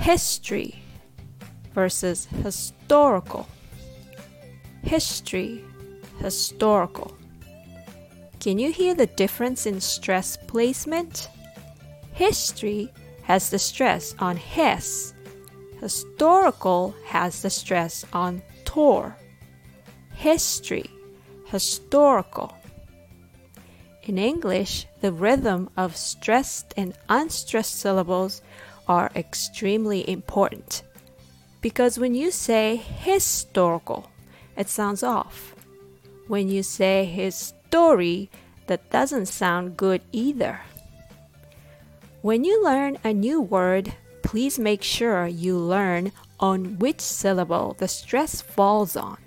history versus historical. History, historical. Can you hear the difference in stress placement? History has the stress on his. Historical has the stress on tor. History, historical. In English, the rhythm of stressed and unstressed syllables are extremely important. Because when you say historical, it sounds off. When you say his story, that doesn't sound good either. When you learn a new word, please make sure you learn on which syllable the stress falls on.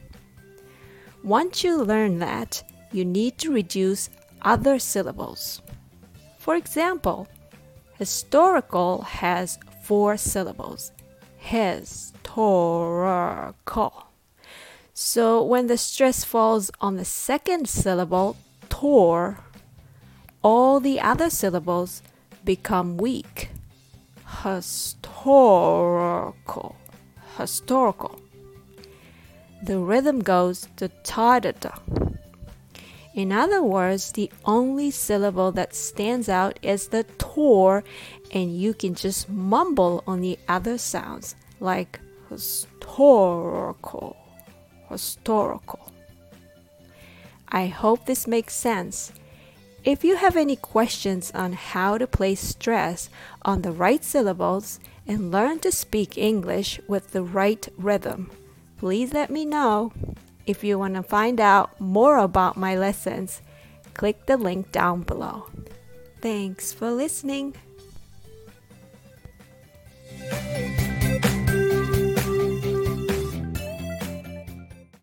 Once you learn that, you need to reduce other syllables. For example, historical has four syllables. Historical. So when the stress falls on the second syllable, tor, all the other syllables become weak. Historical. Historical. The rhythm goes to ta da da. In other words, the only syllable that stands out is the tor, and you can just mumble on the other sounds, like historical, historical. I hope this makes sense. If you have any questions on how to place stress on the right syllables and learn to speak English with the right rhythm, please let me know. If you want to find out more about my lessons, click the link down below. Thanks for listening.